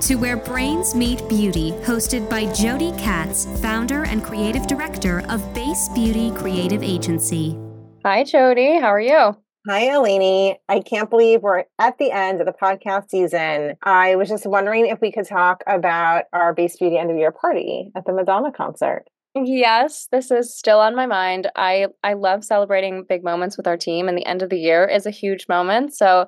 to Where Brains Meet Beauty, hosted by Jody Katz, founder and creative director of Base Beauty Creative Agency. Hi, Jody. How are you? Hi, Eleni. I can't believe we're at the end of the podcast season. I was just wondering if we could talk about our Base Beauty end of year party at the Madonna concert. Yes, this is still on my mind. I I love celebrating big moments with our team and the end of the year is a huge moment. So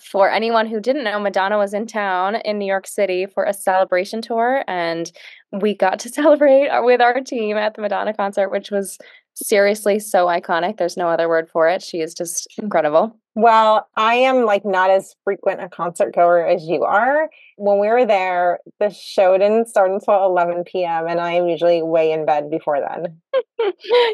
for anyone who didn't know, Madonna was in town in New York City for a celebration tour and we got to celebrate with our team at the Madonna concert, which was seriously so iconic. There's no other word for it. She is just hmm. incredible. Well, I am like not as frequent a concert goer as you are. When we were there, the show didn't start until 11 p.m. and I am usually way in bed before then.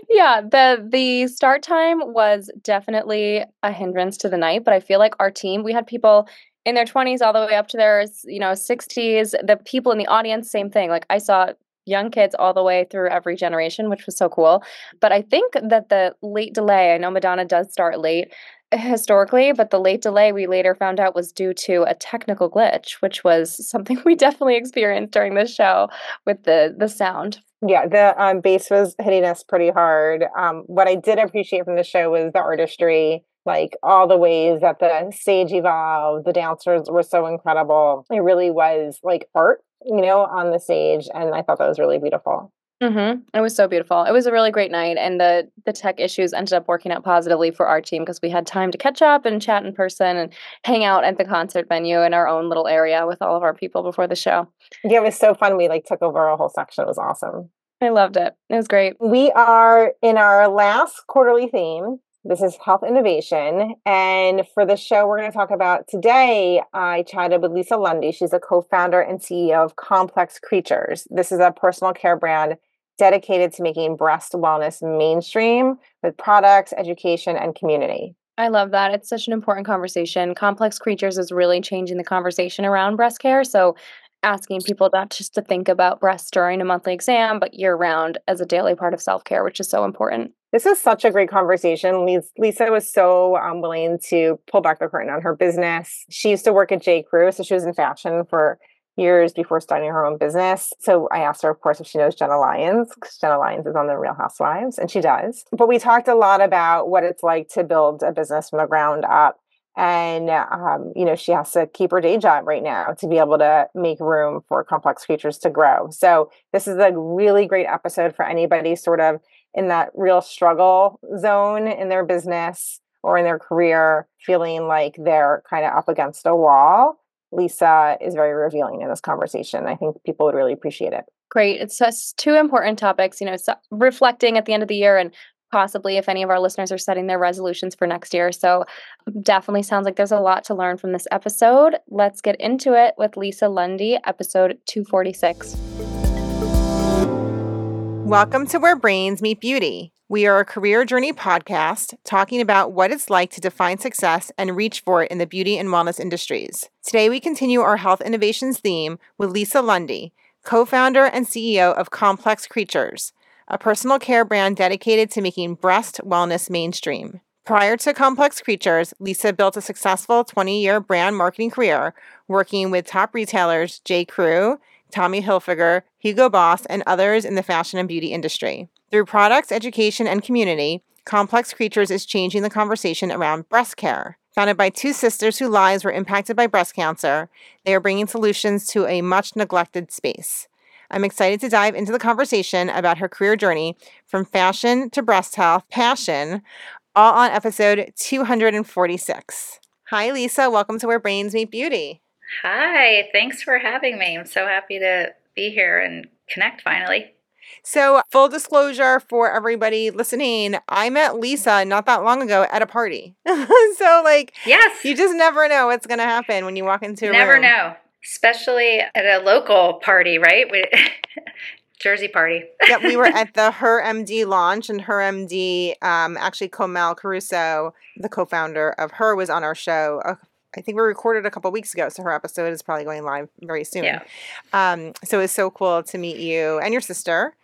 yeah, the the start time was definitely a hindrance to the night, but I feel like our team, we had people in their 20s all the way up to their, you know, 60s. The people in the audience same thing. Like I saw young kids all the way through every generation, which was so cool. But I think that the late delay, I know Madonna does start late historically, but the late delay we later found out was due to a technical glitch, which was something we definitely experienced during this show with the the sound. Yeah, the um, bass was hitting us pretty hard. Um, what I did appreciate from the show was the artistry, like all the ways that the stage evolved. The dancers were so incredible. It really was like art you know, on the stage. And I thought that was really beautiful. Mm-hmm. It was so beautiful. It was a really great night, and the the tech issues ended up working out positively for our team because we had time to catch up and chat in person and hang out at the concert venue in our own little area with all of our people before the show. Yeah, it was so fun. We like took over a whole section. It was awesome. I loved it. It was great. We are in our last quarterly theme, this is Health Innovation. And for the show we're going to talk about today, I chatted with Lisa Lundy. She's a co founder and CEO of Complex Creatures. This is a personal care brand dedicated to making breast wellness mainstream with products, education, and community. I love that. It's such an important conversation. Complex Creatures is really changing the conversation around breast care. So, asking people not just to think about breasts during a monthly exam, but year round as a daily part of self care, which is so important. This is such a great conversation. Lisa was so um, willing to pull back the curtain on her business. She used to work at J. Crew, so she was in fashion for years before starting her own business. So I asked her, of course, if she knows Jenna Lyons, because Jenna Lyons is on the Real Housewives, and she does. But we talked a lot about what it's like to build a business from the ground up. And, um, you know, she has to keep her day job right now to be able to make room for complex creatures to grow. So this is a really great episode for anybody sort of in that real struggle zone in their business or in their career, feeling like they're kind of up against a wall, Lisa is very revealing in this conversation. I think people would really appreciate it. Great. It's just two important topics, you know, so reflecting at the end of the year and possibly if any of our listeners are setting their resolutions for next year. So, definitely sounds like there's a lot to learn from this episode. Let's get into it with Lisa Lundy, episode 246. Welcome to Where Brains Meet Beauty. We are a career journey podcast talking about what it's like to define success and reach for it in the beauty and wellness industries. Today, we continue our health innovations theme with Lisa Lundy, co founder and CEO of Complex Creatures, a personal care brand dedicated to making breast wellness mainstream. Prior to Complex Creatures, Lisa built a successful 20 year brand marketing career working with top retailers J. Crew, Tommy Hilfiger, Hugo Boss, and others in the fashion and beauty industry. Through products, education, and community, Complex Creatures is changing the conversation around breast care. Founded by two sisters whose lives were impacted by breast cancer, they are bringing solutions to a much neglected space. I'm excited to dive into the conversation about her career journey from fashion to breast health, passion, all on episode 246. Hi, Lisa. Welcome to Where Brains Meet Beauty. Hi, thanks for having me. I'm so happy to be here and connect finally. So, full disclosure for everybody listening, I met Lisa not that long ago at a party. so, like, yes, you just never know what's going to happen when you walk into a never room. know, especially at a local party, right? Jersey party. yeah, we were at the Her MD launch, and Her MD, um, actually, Komel Caruso, the co founder of Her, was on our show a I think we recorded a couple weeks ago, so her episode is probably going live very soon. Yeah. Um, so it's so cool to meet you and your sister.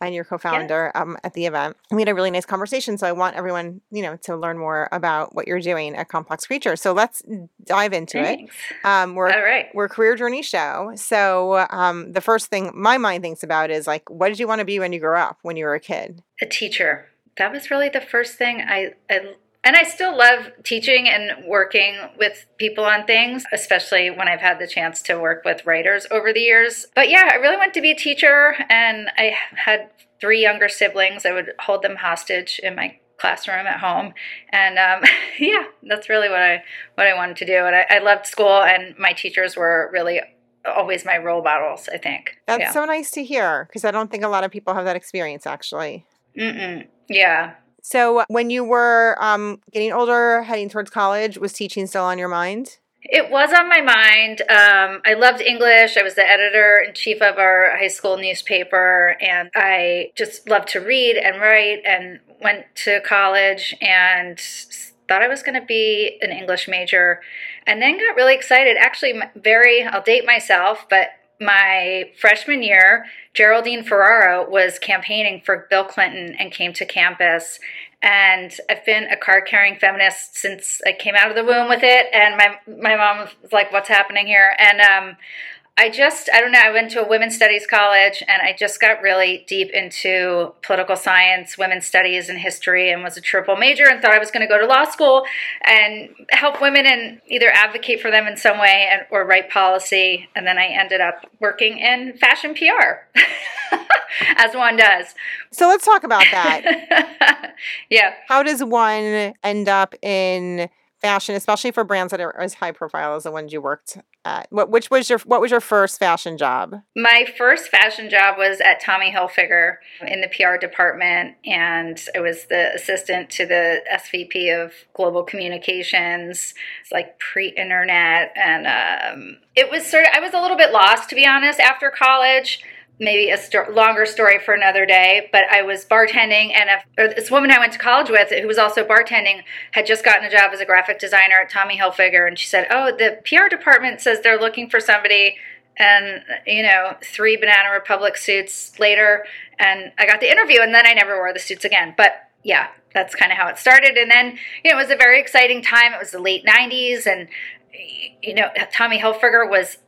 and your co-founder um, at the event. We had a really nice conversation, so I want everyone, you know, to learn more about what you're doing at Complex Creature. So let's dive into Thanks. it. Um, we're All right. we're a career journey show. So um, the first thing my mind thinks about is like, what did you want to be when you grew up, when you were a kid? A teacher. That was really the first thing I, I and I still love teaching and working with people on things, especially when I've had the chance to work with writers over the years. But yeah, I really wanted to be a teacher, and I had three younger siblings. I would hold them hostage in my classroom at home, and um, yeah, that's really what I what I wanted to do. And I, I loved school, and my teachers were really always my role models. I think That's yeah. so nice to hear because I don't think a lot of people have that experience actually. Mm-mm. yeah. So when you were um, getting older, heading towards college, was teaching still on your mind? It was on my mind. Um, I loved English. I was the editor in chief of our high school newspaper, and I just loved to read and write. And went to college and thought I was going to be an English major, and then got really excited. Actually, very. I'll date myself, but my freshman year, Geraldine Ferraro was campaigning for Bill Clinton and came to campus. And I've been a card carrying feminist since I came out of the womb with it. And my my mom was like, "What's happening here?" And um, I just, I don't know, I went to a women's studies college and I just got really deep into political science, women's studies, and history, and was a triple major and thought I was going to go to law school and help women and either advocate for them in some way and, or write policy. And then I ended up working in fashion PR, as one does. So let's talk about that. yeah. How does one end up in fashion, especially for brands that are as high profile as the ones you worked at? What which was your what was your first fashion job? My first fashion job was at Tommy Hilfiger in the PR department, and I was the assistant to the SVP of Global Communications. It's like pre-internet, and um, it was sort of. I was a little bit lost, to be honest, after college. Maybe a sto- longer story for another day, but I was bartending, and a, this woman I went to college with, who was also bartending, had just gotten a job as a graphic designer at Tommy Hilfiger, and she said, "Oh, the PR department says they're looking for somebody." and you know three banana republic suits later. And i got the interview and then i never wore the suits again. But yeah that's kind of how it started. And then you know it was a very exciting time. It was the late 90s and you know tommy hilfiger was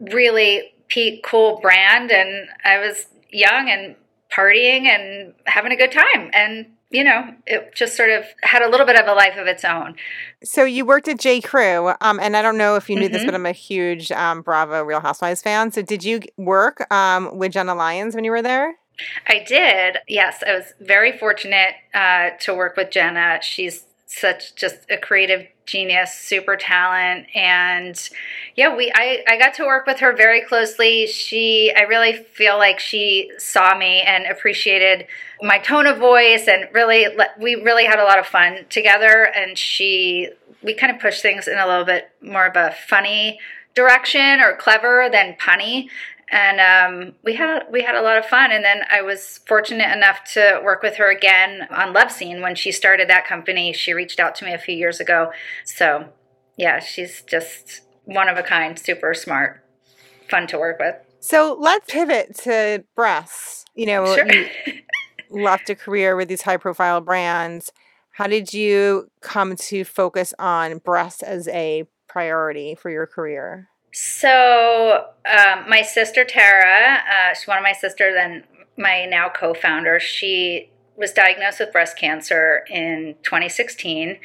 really peak cool brand and i was young and partying and having a good time and you know, it just sort of had a little bit of a life of its own. So you worked at J. Crew, um, and I don't know if you knew this, Mhm. but I'm a huge um, Bravo Real Housewives fan. So did you work um, with Jenna Lyons when you were there? I did. Yes, I was very fortunate uh, to work with Jenna. She's such just a creative genius, super talent, and yeah, we I, I got to work with her very closely. She I really feel like she saw me and appreciated my tone of voice, and really we really had a lot of fun together. And she we kind of pushed things in a little bit more of a funny direction or clever than punny and um, we had we had a lot of fun. And then I was fortunate enough to work with her again on LoveSeen when she started that company. She reached out to me a few years ago. So yeah, she's just one of a kind, super smart, fun to work with. So let's pivot to breasts. You know, Sure. you left a career with these high profile brands. How did you come to focus on breasts as a priority for your career? So um, my sister Tara, uh, she's one of my sisters and my now co-founder. She was diagnosed with breast cancer in 2016,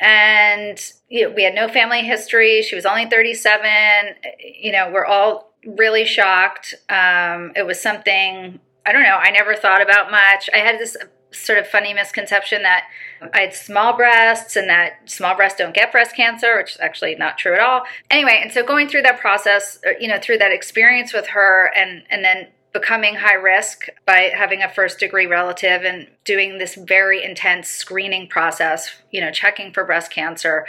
and you know, we had no family history. She was only 37. You know, we're all really shocked. Um, it was something I don't know. I never thought about much. I had this sort of funny misconception that I had small breasts and that small breasts don't get breast cancer, which is actually not true at all. Anyway, and so going through that process, uh, you know, through that experience with her and and then becoming high risk by having a first degree relative and doing this very intense screening process, you know, checking for breast cancer.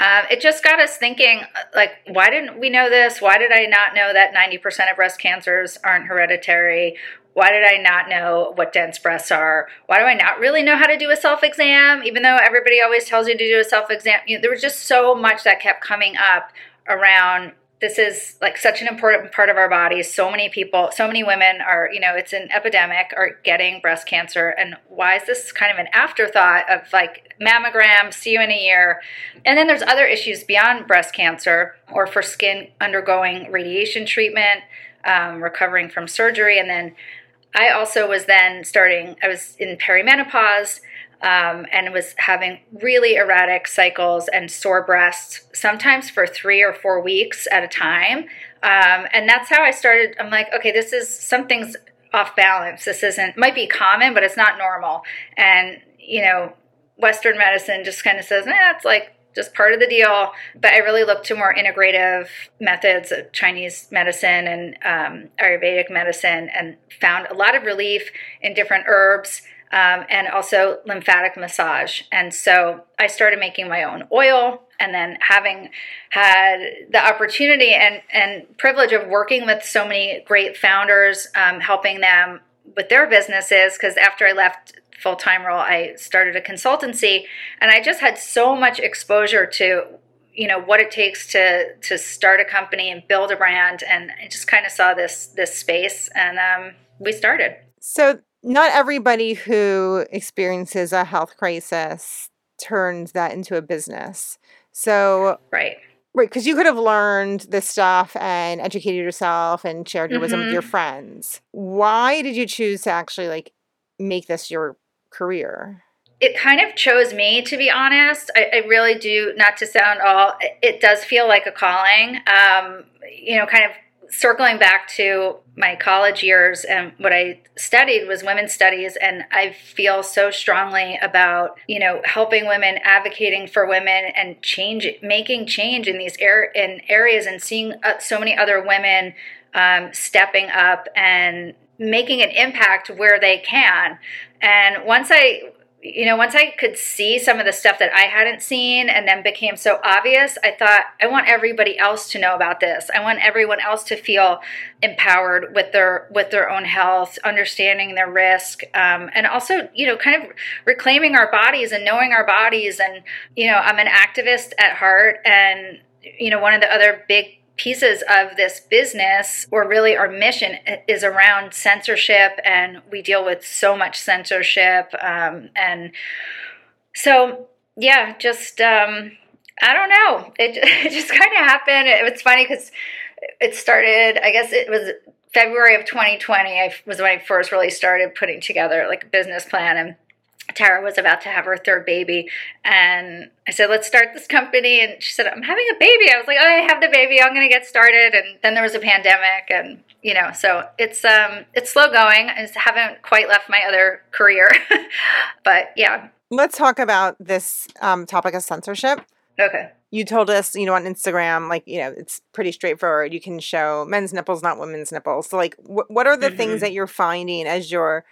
Um, it just got us thinking, uh, like, why didn't we know this? Why did I not know that 90% of breast cancers aren't hereditary? Why did I not know what dense breasts are? Why do I not really know how to do a self exam, even though everybody always tells you to do a self exam? You know, there was just so much that kept coming up around this is like such an important part of our bodies. So many people, so many women are, you know, it's an epidemic, are getting breast cancer. And why is this kind of an afterthought of like mammogram, see you in a year? And then there's other issues beyond breast cancer or for skin undergoing radiation treatment, um, recovering from surgery. And then I also was then starting, I was in perimenopause um, and was having really erratic cycles and sore breasts, sometimes for three or four weeks at a time. Um, and that's how I started. I'm like, okay, this is something's off balance. This isn't, might be common, but it's not normal. And, you know, Western medicine just kind of says, eh, like just part of the deal. But I really looked to more integrative methods of Chinese medicine and um, Ayurvedic medicine and found a lot of relief in different herbs um, and also lymphatic massage. And so I started making my own oil and then having had the opportunity and, and privilege of working with so many great founders, um, helping them with their businesses. Because after I left full time role, I started a consultancy, and I just had so much exposure to you know what it takes to to start a company and build a brand and i just kind of saw this this space and um, we started so not everybody who experiences a health crisis turns that into a business. So, right. Right, because you could have learned this stuff and educated yourself and shared your mm-hmm. wisdom with your friends. Why did you choose to actually like make this your career? It kind of chose me, to be honest. I, I really do, not to sound all, it does feel like a calling. Um, you know, kind of circling back to my college years and what I studied was women's studies and I feel so strongly about, you know, helping women, advocating for women and change making change in these air in areas and seeing uh, so many other women um, stepping up and making an impact where they can. And once I you know, once I could see some of the stuff that I hadn't seen and then became so obvious, I thought, I want everybody else to know about this. I want everyone else to feel empowered with their with their own health, understanding their risk, um, and also, you know, kind of reclaiming our bodies and knowing our bodies. And you know, I'm an activist at heart, and you know, one of the other big pieces of this business, or really our mission, is around censorship, and we deal with so much censorship. Um, and so, yeah, just um, I don't know. It, it just kind of happened. It was funny because it started. I guess it was February of 2020. I was when I first really started putting together like a business plan and Tara was about to have her third baby, and I said, "Let's start this company." And she said, "I'm having a baby." I was like, "Oh, I have the baby. I'm going to get started." And then there was a pandemic, and you know, so it's um it's slow going. I just haven't quite left my other career, but yeah. Let's talk about this um, topic of censorship. Okay. You told us, you know, on Instagram, like, you know, it's pretty straightforward. You can show men's nipples, not women's nipples. So, like, wh- what are the mm-hmm. things that you're finding as you're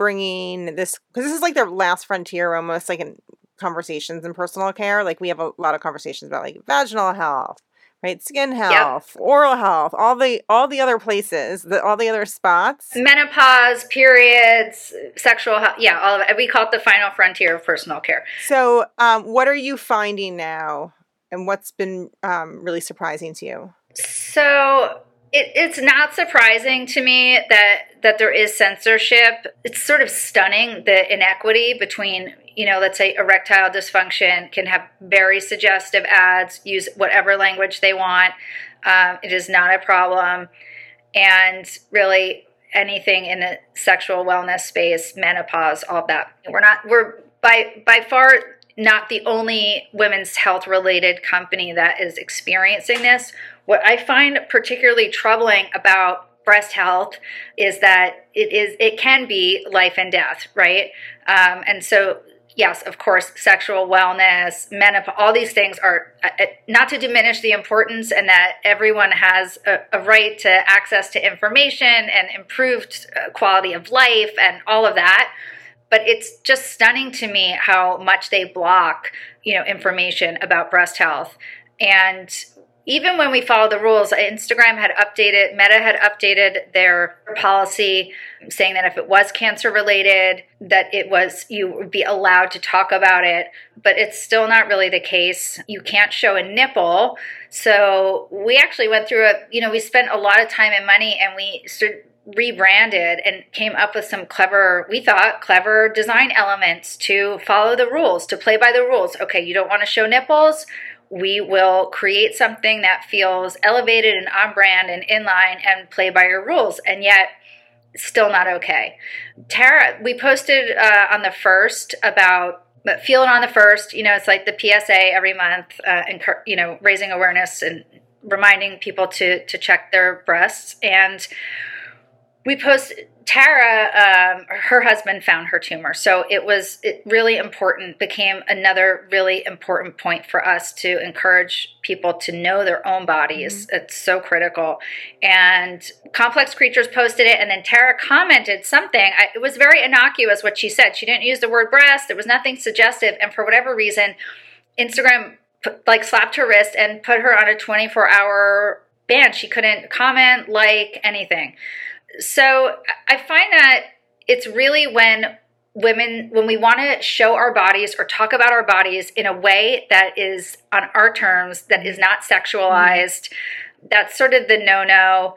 bringing this because this is like their last frontier almost like in conversations in personal care like we have a lot of conversations about like vaginal health right skin health yep. oral health all the all the other places the all the other spots. Menopause periods sexual health yeah all of it we call it the final frontier of personal care. So um, what are you finding now and what's been um, really surprising to you? So it, it's not surprising to me that that there is censorship. It's sort of stunning the inequity between, you know, let's say erectile dysfunction can have very suggestive ads, use whatever language they want. Um, it is not a problem, and really anything in the sexual wellness space, menopause, all that. We're not. We're by by far not the only women's health related company that is experiencing this. What I find particularly troubling about breast health is that it is it can be life and death, right? Um, and so yes, of course, sexual wellness, menopause, all these things are uh, uh, not to diminish the importance and that everyone has a, a right to access to information and improved uh, quality of life and all of that but it's just stunning to me how much they block you know information about breast health and even when we follow the rules, uh, Instagram had updated, Meta had updated their policy saying that if it was cancer related, that it was, you would be allowed to talk about it, but it's still not really the case. You can't show a nipple. So we actually went through a, you know, we spent a lot of time and money and we rebranded and came up with some clever, we thought, clever design elements to follow the rules, to play by the rules. Okay, you don't want to show nipples we will create something that feels elevated and on brand and in line and play by your rules. And yet, still not okay. Tara, we posted uh, on the first about but feel it on the first. You know, it's like the PSA every month, uh, and you know, raising awareness and reminding people to to check their breasts. And we post Tara, um, her husband found her tumor. So it was it really important, became another really important point for us to encourage people to know their own bodies. Mm-hmm. It's so critical. And Complex Creatures posted it, and then Tara commented something. I, it was very innocuous what she said. She didn't use the word breast, there was nothing suggestive. And for whatever reason, Instagram put, like slapped her wrist and put her on a 24 hour ban. She couldn't comment, like anything so I find that it's really when women when we want to show our bodies or talk about our bodies in a way that is on our terms that is not sexualized mm-hmm. that's sort of the no-no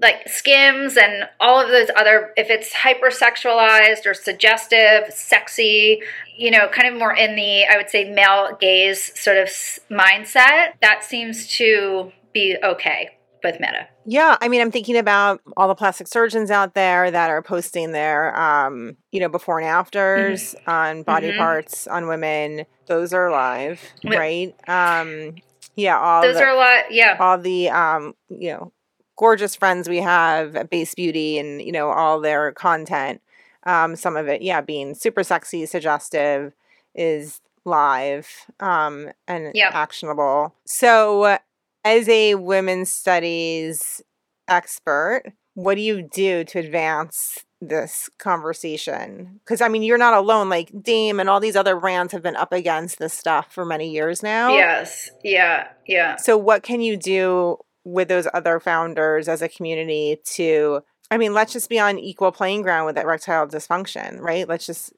like skims and all of those other if it's hypersexualized or suggestive sexy you know kind of more in the i would say male gaze sort of mindset that seems to be okay with Meta. Yeah, I mean, I'm thinking about all the plastic surgeons out there that are posting their, um, you know, before and afters mm-hmm. on body mm-hmm. parts on women. Those are live, right? Um, yeah, all those the, are a lot. Yeah, all the, um, you know, gorgeous friends we have at Base Beauty, and you know, all their content. Um, some of it, yeah, being super sexy, suggestive, is live um, and yep. actionable. So as a women's studies expert, what do you do to advance this conversation? Because I mean, you're not alone. Like Dame and all these other brands have been up against this stuff for many years now. Yes. Yeah. Yeah. So, what can you do with those other founders as a community to? I mean, let's just be on equal playing ground with erectile dysfunction, right? Let's just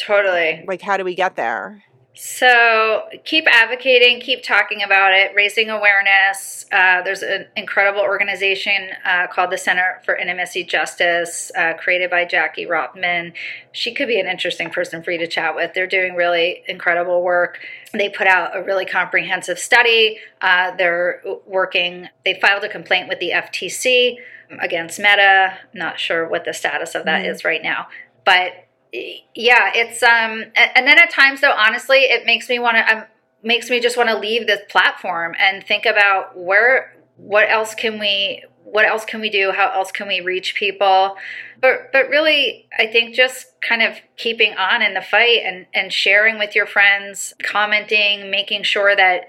totally like, how do we get there? So keep advocating, keep talking about it, raising awareness. Uh, there's an incredible organization uh, called the Center for Intimacy Justice, uh, created by Jackie Rothman. She could be an interesting person for you to chat with. They're doing really incredible work. They put out a really comprehensive study. Uh, they're working, they filed a complaint with the FTC against Meta. Not sure what the status of that mm-hmm. is right now. But yeah, it's um, and then at times though, honestly, it makes me want to, um, makes me just want to leave this platform and think about where, what else can we, what else can we do? How else can we reach people? But but really, I think just kind of keeping on in the fight and and sharing with your friends, commenting, making sure that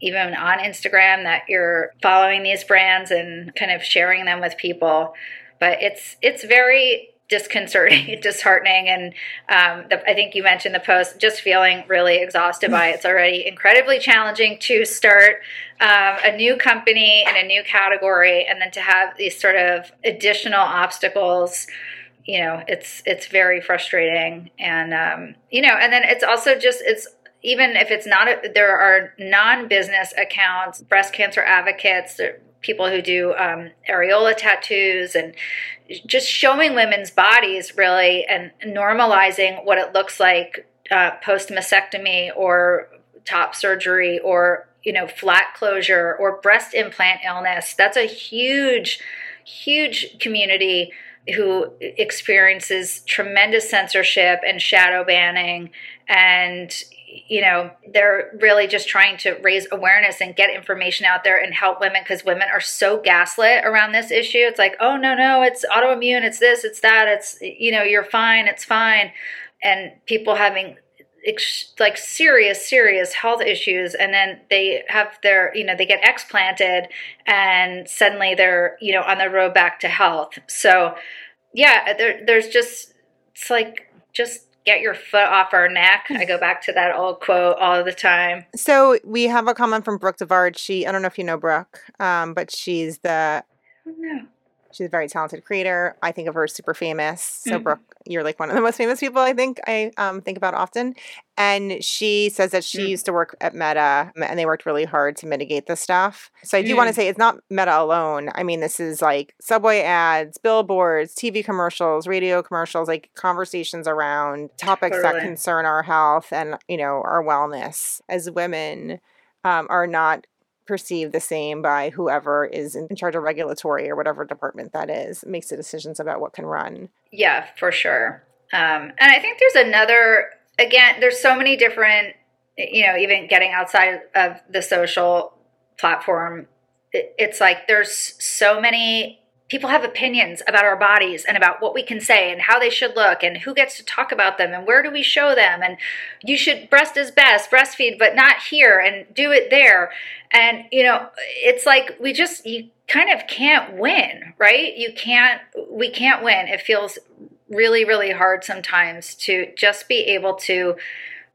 even on Instagram that you're following these brands and kind of sharing them with people. But it's it's very disconcerting, disheartening, and um, the, I think you mentioned the post. Just feeling really exhausted by it. It's already incredibly challenging to start um, a new company in a new category, and then to have these sort of additional obstacles. You know, it's it's very frustrating, and um, you know, and then it's also just it's even if it's not a, there are non-business accounts breast cancer advocates people who do um, areola tattoos and just showing women's bodies really and normalizing what it looks like uh, post mastectomy or top surgery or you know flat closure or breast implant illness. That's a huge huge community who experiences tremendous censorship and shadow banning and you know, they're really just trying to raise awareness and get information out there and help women because women are so gaslit around this issue. It's like, oh, no, no, it's autoimmune, it's this, it's that, it's, you know, you're fine, it's fine. And people having like serious serious health issues and then they have their you know they get explanted and suddenly they're you know on the road back to health so yeah there, there's just it's like just get your foot off our neck. I go back to that old quote all the time. So we have a comment from Brooke Devard. She, I don't know if you know Brooke, um, but she's the No. She's a very talented creator. I think of her as super famous. So, Mhm. Brooke, you're like one of the most famous people I think I um, think about often. And she says that she Mm. used to work at Meta and they worked really hard to mitigate this stuff. So, I do want to Mm. say it's not Meta alone. I mean, this is like subway ads, billboards, TV commercials, radio commercials, like conversations around topics that concern our health and, you know, our wellness as women um, are not perceived the same by whoever is in charge of regulatory or whatever department that is makes the decisions about what can run Yeah, for sure. Um, and I think there's another, again, there's so many different, you know, even getting outside of the social platform, it, it's like there's so many people have opinions about our bodies and about what we can say and how they should look and who gets to talk about them and where do we show them and you should breast is best breastfeed but not here and do it there. And you know it's like we just you kind of can't win right? You can't we can't win. It feels really really hard sometimes to just be able to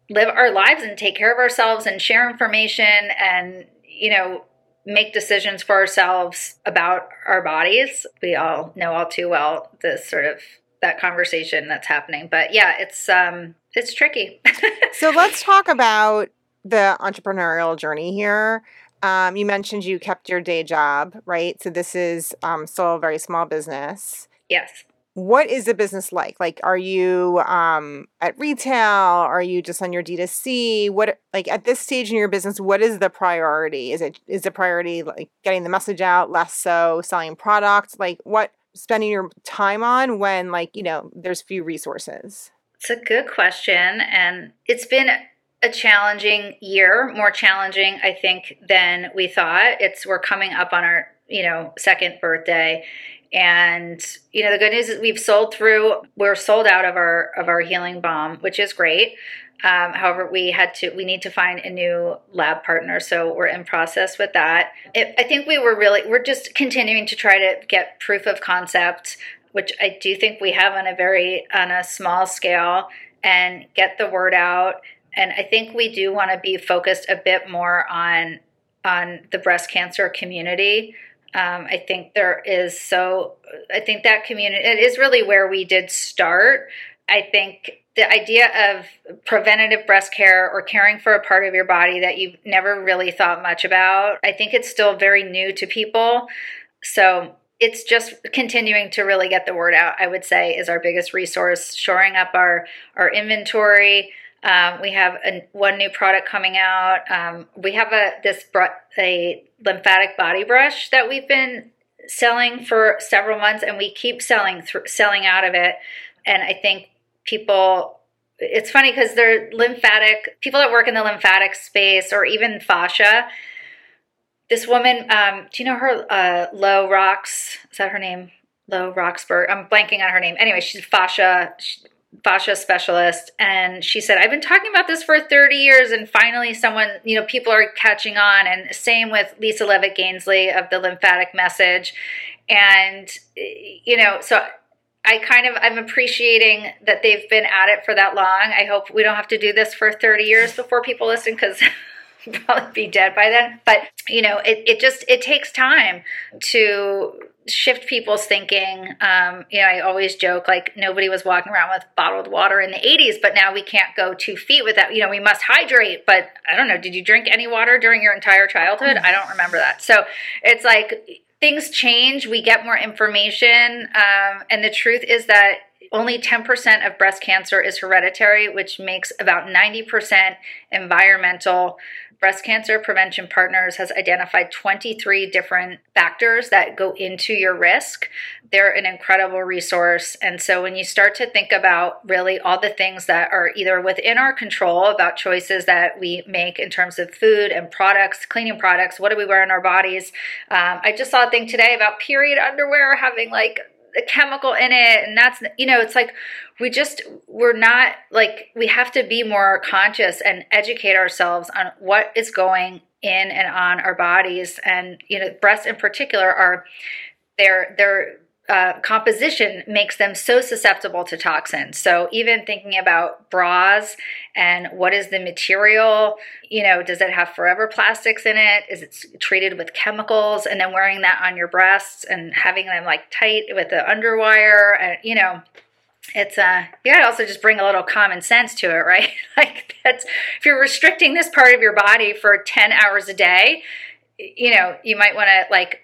live our lives and take care of ourselves and share information and you know make decisions for ourselves about our bodies. We all know all too well the sort of that conversation that's happening. But yeah, it's um it's tricky. so let's talk about the entrepreneurial journey here um, you mentioned you kept your day job right so this is um, still a very small business yes. What is the business like? Like are you um, at retail? Are you just on your d2c what like at this stage in your business what is the priority? Is it is the priority like getting the message out less so selling products? Like what spending your time on when like you know there's few resources? It's a good question and it's been a challenging year, more challenging I think than we thought. It's we're coming up on our, you know, second birthday and you know the good news is we've sold through we're sold out of our of our healing balm which is great. Um, however we had to we need to find a new lab partner so we're in process with that. It, i think we were really we're just continuing to try to get proof of concept which i do think we have on a very on a small scale and get the word out. And i think we do want to be focused a bit more on on the breast cancer community um, I think there is so, I think that community, it is really where we did start. I think the idea of preventative breast care or caring for a part of your body that you've never really thought much about, I think it's still very new to people. So it's just continuing to really get the word out, I would say, is our biggest resource, shoring up our, our inventory. Um, we have a, one new product coming out. Um, we have a this a lymphatic body brush that we've been selling for several months, and we keep selling selling out of it. And I think people. It's funny because they're lymphatic people that work in the lymphatic space, or even fascia. This woman, um, do you know her? Uh, Low Rocks is that her name? Low Roxburgh. I'm blanking on her name. Anyway, she's fascia. She, fascia specialist and she said i've been talking about this for 30 years and finally someone you know people are catching on. And same with lisa levitt gainsley of the lymphatic method. And you know so i kind of i'm appreciating that they've been at it for that long. I hope we don't have to do this for 30 years before people listen because probably be dead by then. But you know it, it just it takes time to shift people's thinking. Um, you know, I always joke like nobody was walking around with bottled water in the 80s, but now we can't go two feet without, you know, we must hydrate. But I don't know, did you drink any water during your entire childhood? I don't remember that. So it's like things change, we get more information. Um, and the truth is that only 10% of breast cancer is hereditary, which makes about 90% environmental. Breast Cancer Prevention Partners has identified 23 different factors that go into your risk. They're an incredible resource. And so when you start to think about really all the things that are either within our control about choices that we make in terms of food and products, cleaning products, what do we wear in our bodies? Um, I just saw a thing today about period underwear having like a chemical in it and that's you know it's like we just we're not like we have to be more conscious and educate ourselves on what is going in and on our bodies. And you know breasts in particular are they're they're uh, composition makes them so susceptible to toxins. So even thinking about bras and what is the material, you know, does it have forever plastics in it? Is it treated with chemicals? And then wearing that on your breasts and having them like tight with the underwire, and you know, it's uh you gotta also just bring a little common sense to it, right? like that's if you're restricting this part of your body for 10 hours a day, you know, you might want to like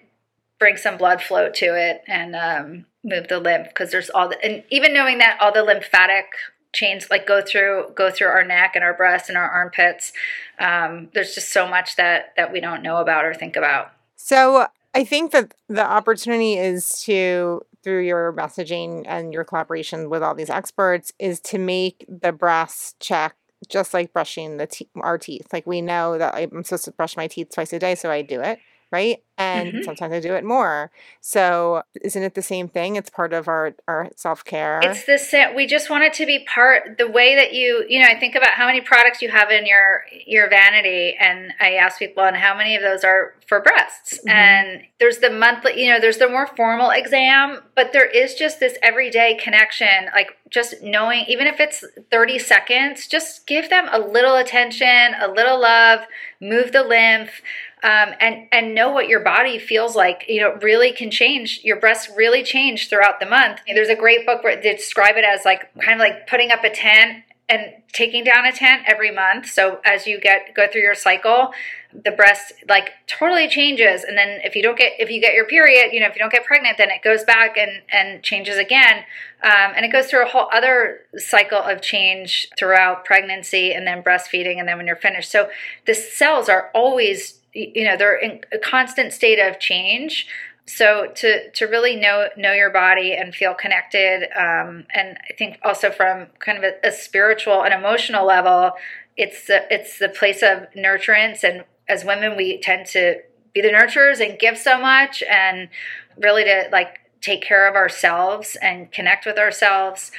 bring some blood flow to it and um, move the lymph because there's all the and even knowing that all the lymphatic chains like go through go through our neck and our breasts and our armpits um, there's just so much that that we don't know about or think about so i think that the opportunity is to through your messaging and your collaboration with all these experts is to make the breast check just like brushing the te- our teeth. Like we know that I'm supposed to brush my teeth twice a day, so I do it right? And mm-hmm. sometimes I do it more. So isn't it the same thing? It's part of our our self care. It's the same. We just want it to be part. The way that you you know, I think about how many products you have in your your vanity, and I ask people, and how many of those are for breasts? Mm-hmm. And there's the monthly, you know, there's the more formal exam, but there is just this everyday connection, like just knowing, even if it's 30 seconds, just give them a little attention, a little love, move the lymph um, and and know what your body feels like. You know, really can change. Your breasts really change throughout the month. There's a great book where they describe it as like kind of like putting up a tent and taking down a tent every month. So as you get go through your cycle, the breast like totally changes. And then if you don't get if you get your period, you know, if you don't get pregnant, then it goes back and and changes again. Um, and it goes through a whole other cycle of change throughout pregnancy and then breastfeeding and then when you're finished. So the cells are always you know they're in a constant state of change. So to to really know know your body and feel connected um, and i think also from kind of a, a, spiritual and emotional level it's the it's the place of nurturance. And as women we tend to be the nurturers and give so much and really to like take care of ourselves and connect with ourselves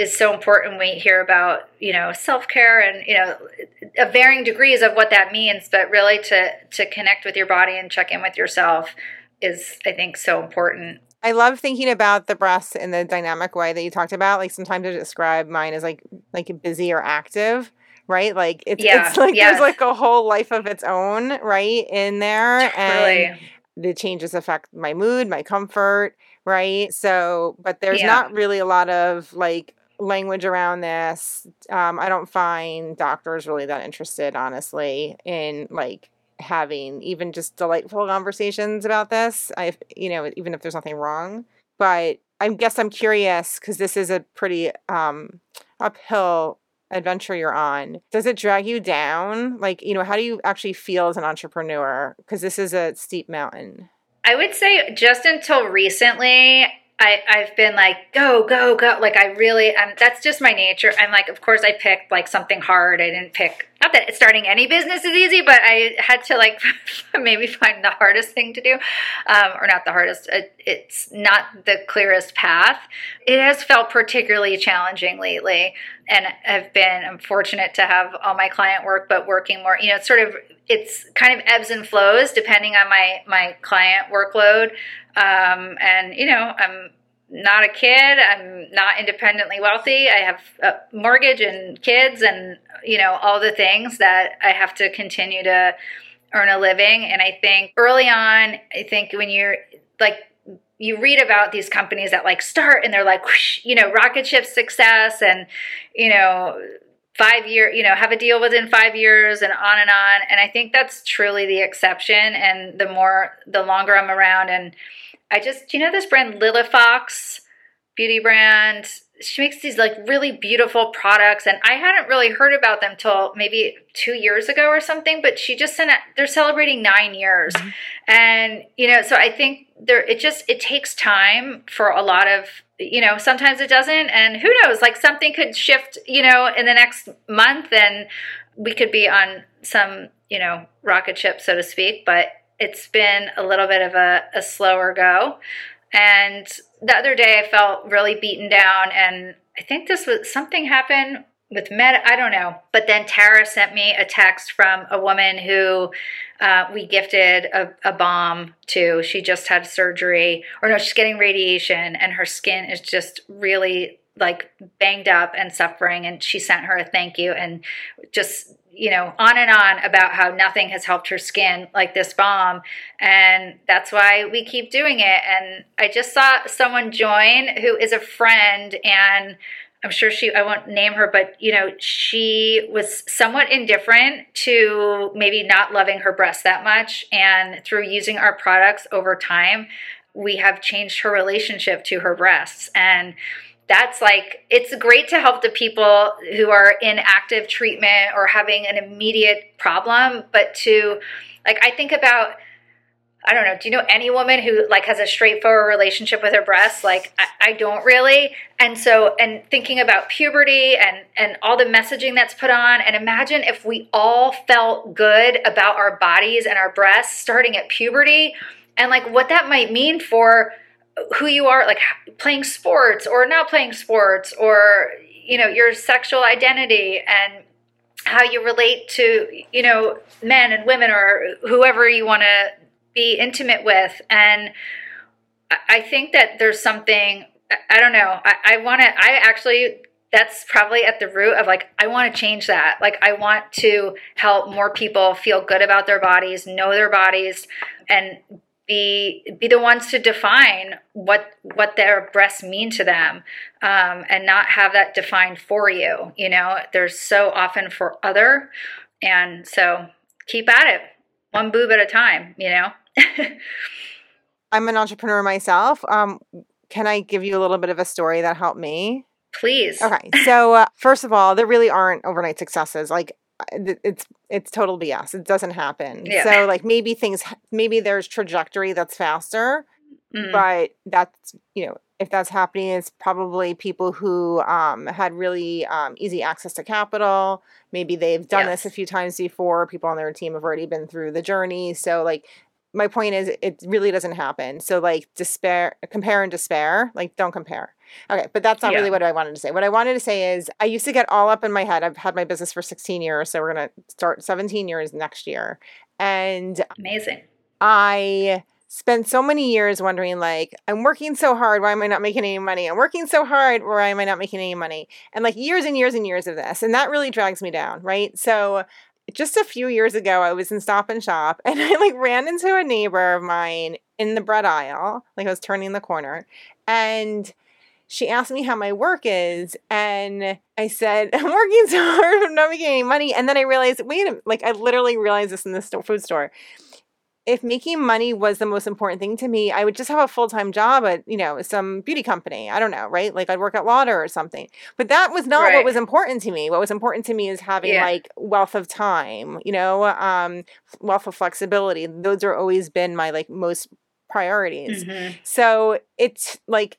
is so important we hear about you know self-care and you know varying degrees of what that means but really to to connect with your body and check in with yourself is i think so important I love thinking about the breasts in the dynamic way that you talked about. Like sometimes I describe mine as like like busy or active, right? Like it's yeah, it's like yes. there's like a whole life of its own, right, in there. Totally. And the changes affect my mood, my comfort, right? So, but there's yeah. not really a lot of like language around this. Um, I don't find doctors really that interested, honestly, in like having even just delightful conversations about this. I, you know, even if there's nothing wrong. But I guess I'm curious because this is a pretty um, uphill adventure you're on. Does it drag you down? Like, you know, how do you actually feel as an entrepreneur? Because this is a steep mountain. I would say just until recently, I, I've been like, go, go, go. Like, I really, um, that's just my nature. I'm like, of course, I picked like something hard. I didn't pick, not that starting any business is easy, but I had to like maybe find the hardest thing to do. Um, or not the hardest, it, it's not the clearest path. It has felt particularly challenging lately. And I've been, I'm fortunate to have all my client work, but working more, you know, it's sort of, it's kind of ebbs and flows depending on my, my client workload. Um, and, you know, I'm not a kid. I'm not independently wealthy. I have a mortgage and kids and, you know, all the things that I have to continue to earn a living. And I think early on, I think when you're like, you read about these companies that like start and they're like, whoosh, you know, rocket ship success and, you know, five year you know have a deal within five years and on and on. And i think that's truly the exception. And the more the longer i'm around and i just you know this brand lily fox beauty brand? She makes these like really beautiful products. And i hadn't really heard about them till maybe two years ago or something but she just sent it they're celebrating nine years. Mm-hmm. and you know so i think there it just it takes time for a lot of you know sometimes it doesn't and who knows like something could shift you know in the next month and we could be on some you know rocket ship so to speak but it's been a little bit of a, a slower go. And the other day I felt really beaten down and I think this was something happened with med i don't know but then tara sent me a text from a woman who uh, we gifted a, a balm to she just had surgery or no she's getting radiation and her skin is just really like banged up and suffering and she sent her a thank you and just you know on and on about how nothing has helped her skin like this balm. and that's why we keep doing it and i just saw someone join who is a friend and I'm sure she, I won't name her, but you know, she was somewhat indifferent to maybe not loving her breasts that much. And through using our products over time, we have changed her relationship to her breasts. And that's like, it's great to help the people who are in active treatment or having an immediate problem, but to, like, I think about, I don't know. Do you know any woman who like has a straightforward relationship with her breasts? Like I, I, don't really. And so, and thinking about puberty and and all the messaging that's put on, and imagine if we all felt good about our bodies and our breasts starting at puberty, and like what that might mean for who you are, like playing sports or not playing sports, or you know your sexual identity and how you relate to you know men and women or whoever you want to be intimate with. And I think that there's something, I don't know, I, I want to, I actually, that's probably at the root of like, I want to change that. Like, I want to help more people feel good about their bodies, know their bodies, and be be the ones to define what what their breasts mean to them um, and not have that defined for you you know there's so often for other and so keep at it one boob at a time you know I'm an entrepreneur myself. Um, can I give you a little bit of a story that helped me? Please. Okay. So, uh, first of all, there really aren't overnight successes. Like, it's it's total BS. It doesn't happen. Yeah. So, like, maybe things, maybe there's trajectory that's faster, mm. but that's you know, if that's happening, it's probably people who um, had really um, easy access to capital. Maybe they've done yes. this a few times before. People on their team have already been through the journey. So, like, my point is it really doesn't happen. So like despair compare and despair, like don't compare. Okay, but that's not yeah. really what I wanted to say. What I wanted to say is I used to get all up in my head. I've had my business for 16 years, so we're going to start 17 years next year. And amazing. I spent so many years wondering like i'm working so hard why am i not making any money i'm working so hard why am i not making any money and like years and years and years of this and that really drags me down right so just a few years ago, I was in Stop and Shop and I like ran into a neighbor of mine in the bread aisle. Like I was turning the corner and she asked me how my work is. And I said, I'm working so hard, I'm not making any money. And then I realized, wait like I literally realized this in the food store if making money was the most important thing to me, I would just have a full time job at, you know, some beauty company. I don't know, right? Like I'd work at Lauder or something. But that was not right. what was important to me. What was important to me is having yeah. like wealth of time, you know, um, wealth of flexibility. Those are always been my like most priorities. Mm-hmm. So it's like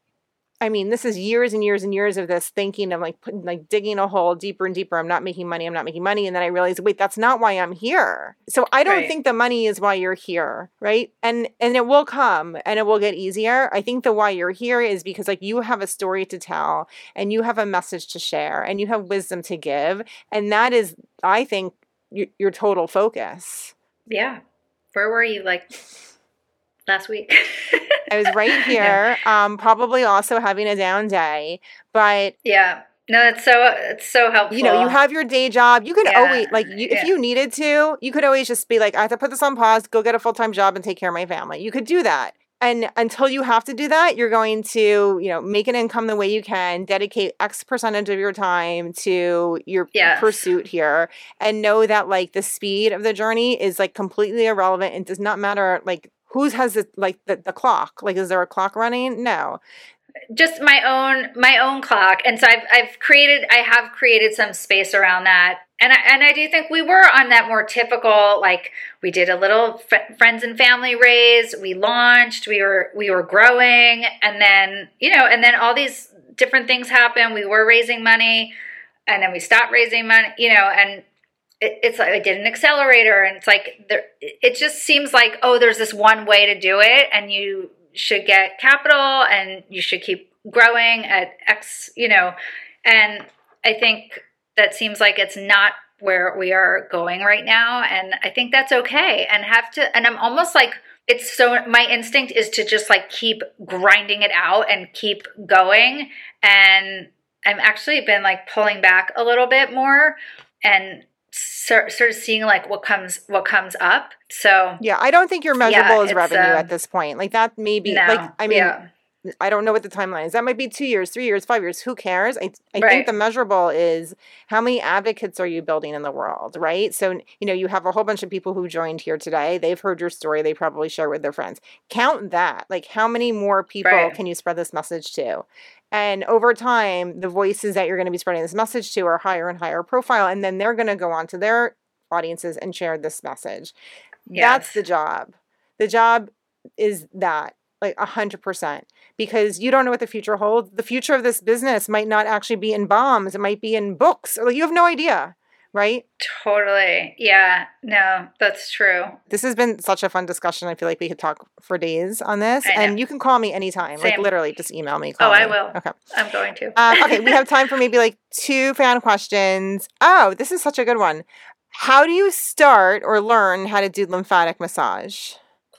I mean, this is years and years and years of this thinking of like putting, like digging a hole deeper and deeper. I'm not making money. I'm not making money. And then I realized, wait, that's not why I'm here. So I don't right. think the money is why you're here, right? And and it will come and it will get easier. I think the why you're here is because like you have a story to tell and you have a message to share and you have wisdom to give, and that is, I think, your, your total focus. Yeah. Where were you like last week? I was right here, yeah. um, probably also having a down day, but yeah. No, it's so it's so helpful. You know, you have your day job. You can yeah. always like you, yeah. if you needed to, you could always just be like, I have to put this on pause, go get a full time job, and take care of my family. You could do that. And until you have to do that, you're going to, you know, make an income the way you can, dedicate X percentage of your time to your yes. pursuit here, and know that like the speed of the journey is like completely irrelevant. It does not matter like whose has it like the, the clock? Like is there a clock running? No. Just my own my own clock. And so I've, I've created i have created some space around that. And I, and I do think we were on that more typical like we did a little friends and family raise we launched we were we were growing and then you know and then all these different things happened. We were raising money and then we stopped raising money you know and it, it's like I did an accelerator, and it's like there. It just seems like oh, there's this one way to do it, and you should get capital, and you should keep growing at X, you know. And I think that seems like it's not where we are going right now and I think that's okay and have to and I'm almost like it's so my instinct is to just like keep grinding it out and keep going and I've actually been like pulling back a little bit more and sort, sort of seeing like what comes what comes up. So yeah, I don't think you're measurable Yeah, as revenue um, at this point. Like that maybe no, like I mean yeah. I don't know what the timeline is. That might be two years, three years, five years. Who cares? I, I Right. think the measurable is how many advocates are you building in the world, right? So, you know, you have a whole bunch of people who joined here today. They've heard your story. They probably share with their friends. Count that. Like, how many more people Right. can you spread this message to? And over time, the voices that you're going to be spreading this message to are higher and higher profile. And then they're going to go on to their audiences and share this message. That's the job. The job is that, like a hundred percent. Because you don't know what the future holds. The future of this business might not actually be in balms. It might be in books. Like you have no idea, right? Totally. Yeah. No, that's true. This has been such a fun discussion. I feel like we could talk for days on this. And you can call me anytime. Like literally, just email me. Oh, call I will. Okay. I'm going to. Um, okay, we have time for maybe like two fan questions. Oh, this is such a good one. How do you start or learn how to do lymphatic massage?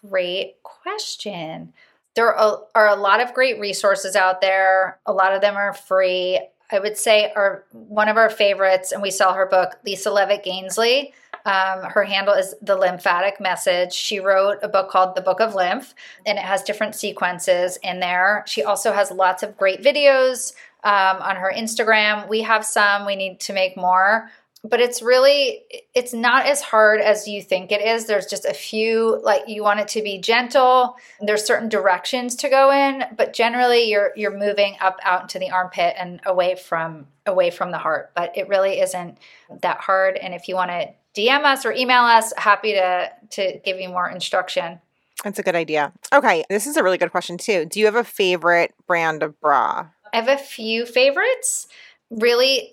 Great question. There are, are a lot of great resources out there. A lot of them are free. I would say our one of our favorites, and we sell her book, Lisa Levitt Gainsley. Um, her handle is the lymphatic message. She wrote a book called The Book of Lymph, and it has different sequences in there. She also has lots of great videos um, on her Instagram. We have some. We need to make more but it's really it's not as hard as you think it is there's just a few like you want it to be gentle there's certain directions to go in but generally you're you're moving up out into the armpit and away from away from the heart but it really isn't that hard and if you want to dm us or email us happy to to give you more instruction That's a good idea. Okay, this is a really good question too. Do you have a favorite brand of bra? I have a few favorites. Really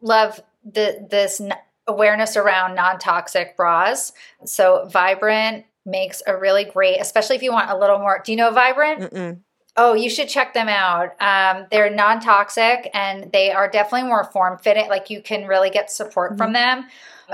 love the this n- awareness around non-toxic bras. So Vibrant makes a really great, especially if you want a little more. Do you know Vibrant? Mm-mm. Oh, you should check them out. Um, they're non-toxic and they are definitely more form-fitting. Like you can really get support from them.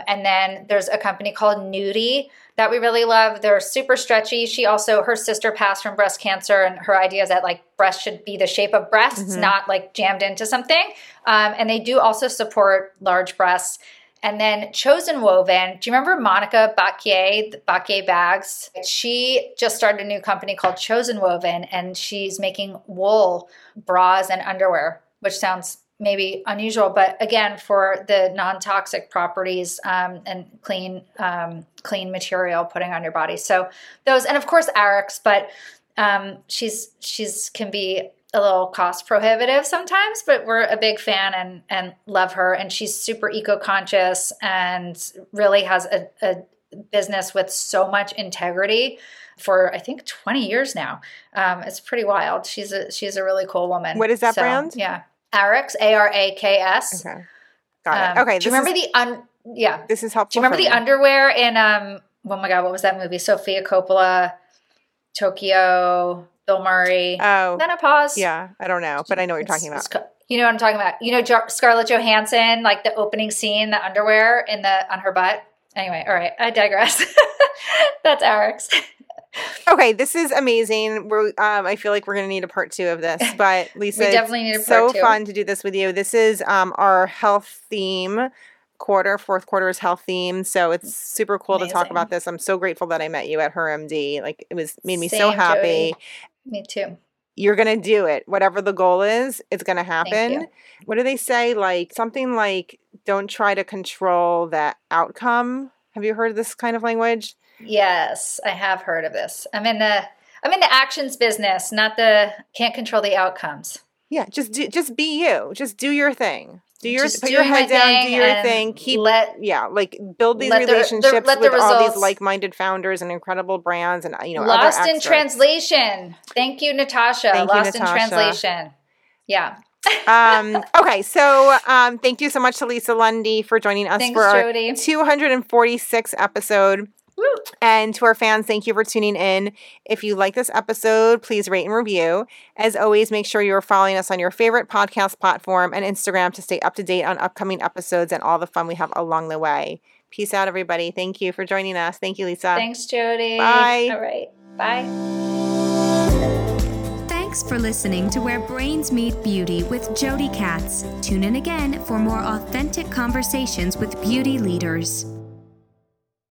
And then there's a company called Nudie that we really love. They're super stretchy. She also her sister passed from breast cancer, and her idea is that like breast should be the shape of breasts, Mhm. not like jammed into something. Um, and they do also support large breasts. And then Chosen Woven. Do you remember Monica Botkier, the Botkier bags? She just started a new company called Chosen Woven, and she's making wool bras and underwear, which sounds maybe unusual, but again, for the non-toxic properties um, and clean, um, clean material putting on your body. So those, and of course, Araks, but um, she's she's can be a little cost prohibitive sometimes, but we're a big fan and and love her, and she's super eco conscious and really has a, a business with so much integrity for I think 20 years now. Um, it's pretty wild. She's a she's a really cool woman. What is that So, brand? Yeah, Araks, A R A K S. Okay, got it. Um, Okay, Do you remember is, the un? Yeah. this is helpful. Do you remember the me. underwear in um? Oh my god, what was that movie? Sofia Coppola, Tokyo, Bill Murray. Oh, Menopause. yeah. I don't know, but I know what you're talking about. you know what I'm talking about. You know jo- Scarlett Johansson, like the opening scene, the underwear in the on her butt. Anyway, all right, I digress. That's Araks. Okay, this is amazing. We're um, I feel like we're gonna need a part two of this, but Lisa, We it's definitely need a so two. fun to do this with you. This is um our health theme quarter. Fourth quarter is health theme, so it's super cool to talk about this. I'm so grateful that I met you at her MD. Like it was made me so happy. Jody. Me too. You're gonna do it. Whatever the goal is, it's gonna happen. you. What do they say? Like something like don't try to control that outcome. Have you heard this kind of language? Yes, I have heard of this. I'm in the I'm in the actions business, not the can't control the outcomes. Yeah, just do, just be you. Just do your thing. Do your put your head down. Do your thing. Keep let yeah, like build these let the- the- relationships let the with all these like-minded founders and incredible brands and you know Lost in translation. Thank you, Natasha. Thank you, Lost Natasha. in translation. Yeah. um, okay, so um, thank you so much to Lisa Lundy for joining us Thanks, for our Jody. 246 episode. And to our fans, thank you for tuning in. If you like this episode, please rate and review. As always, make sure you're following us on your favorite podcast platform and Instagram to stay up to date on upcoming episodes and all the fun we have along the way. Peace out, everybody. Thank you for joining us. Thank you, Lisa. Thanks, Jody. Bye. All right. Bye. Thanks for listening to Where Brains Meet Beauty with Jody Katz. Tune in again for more authentic conversations with beauty leaders.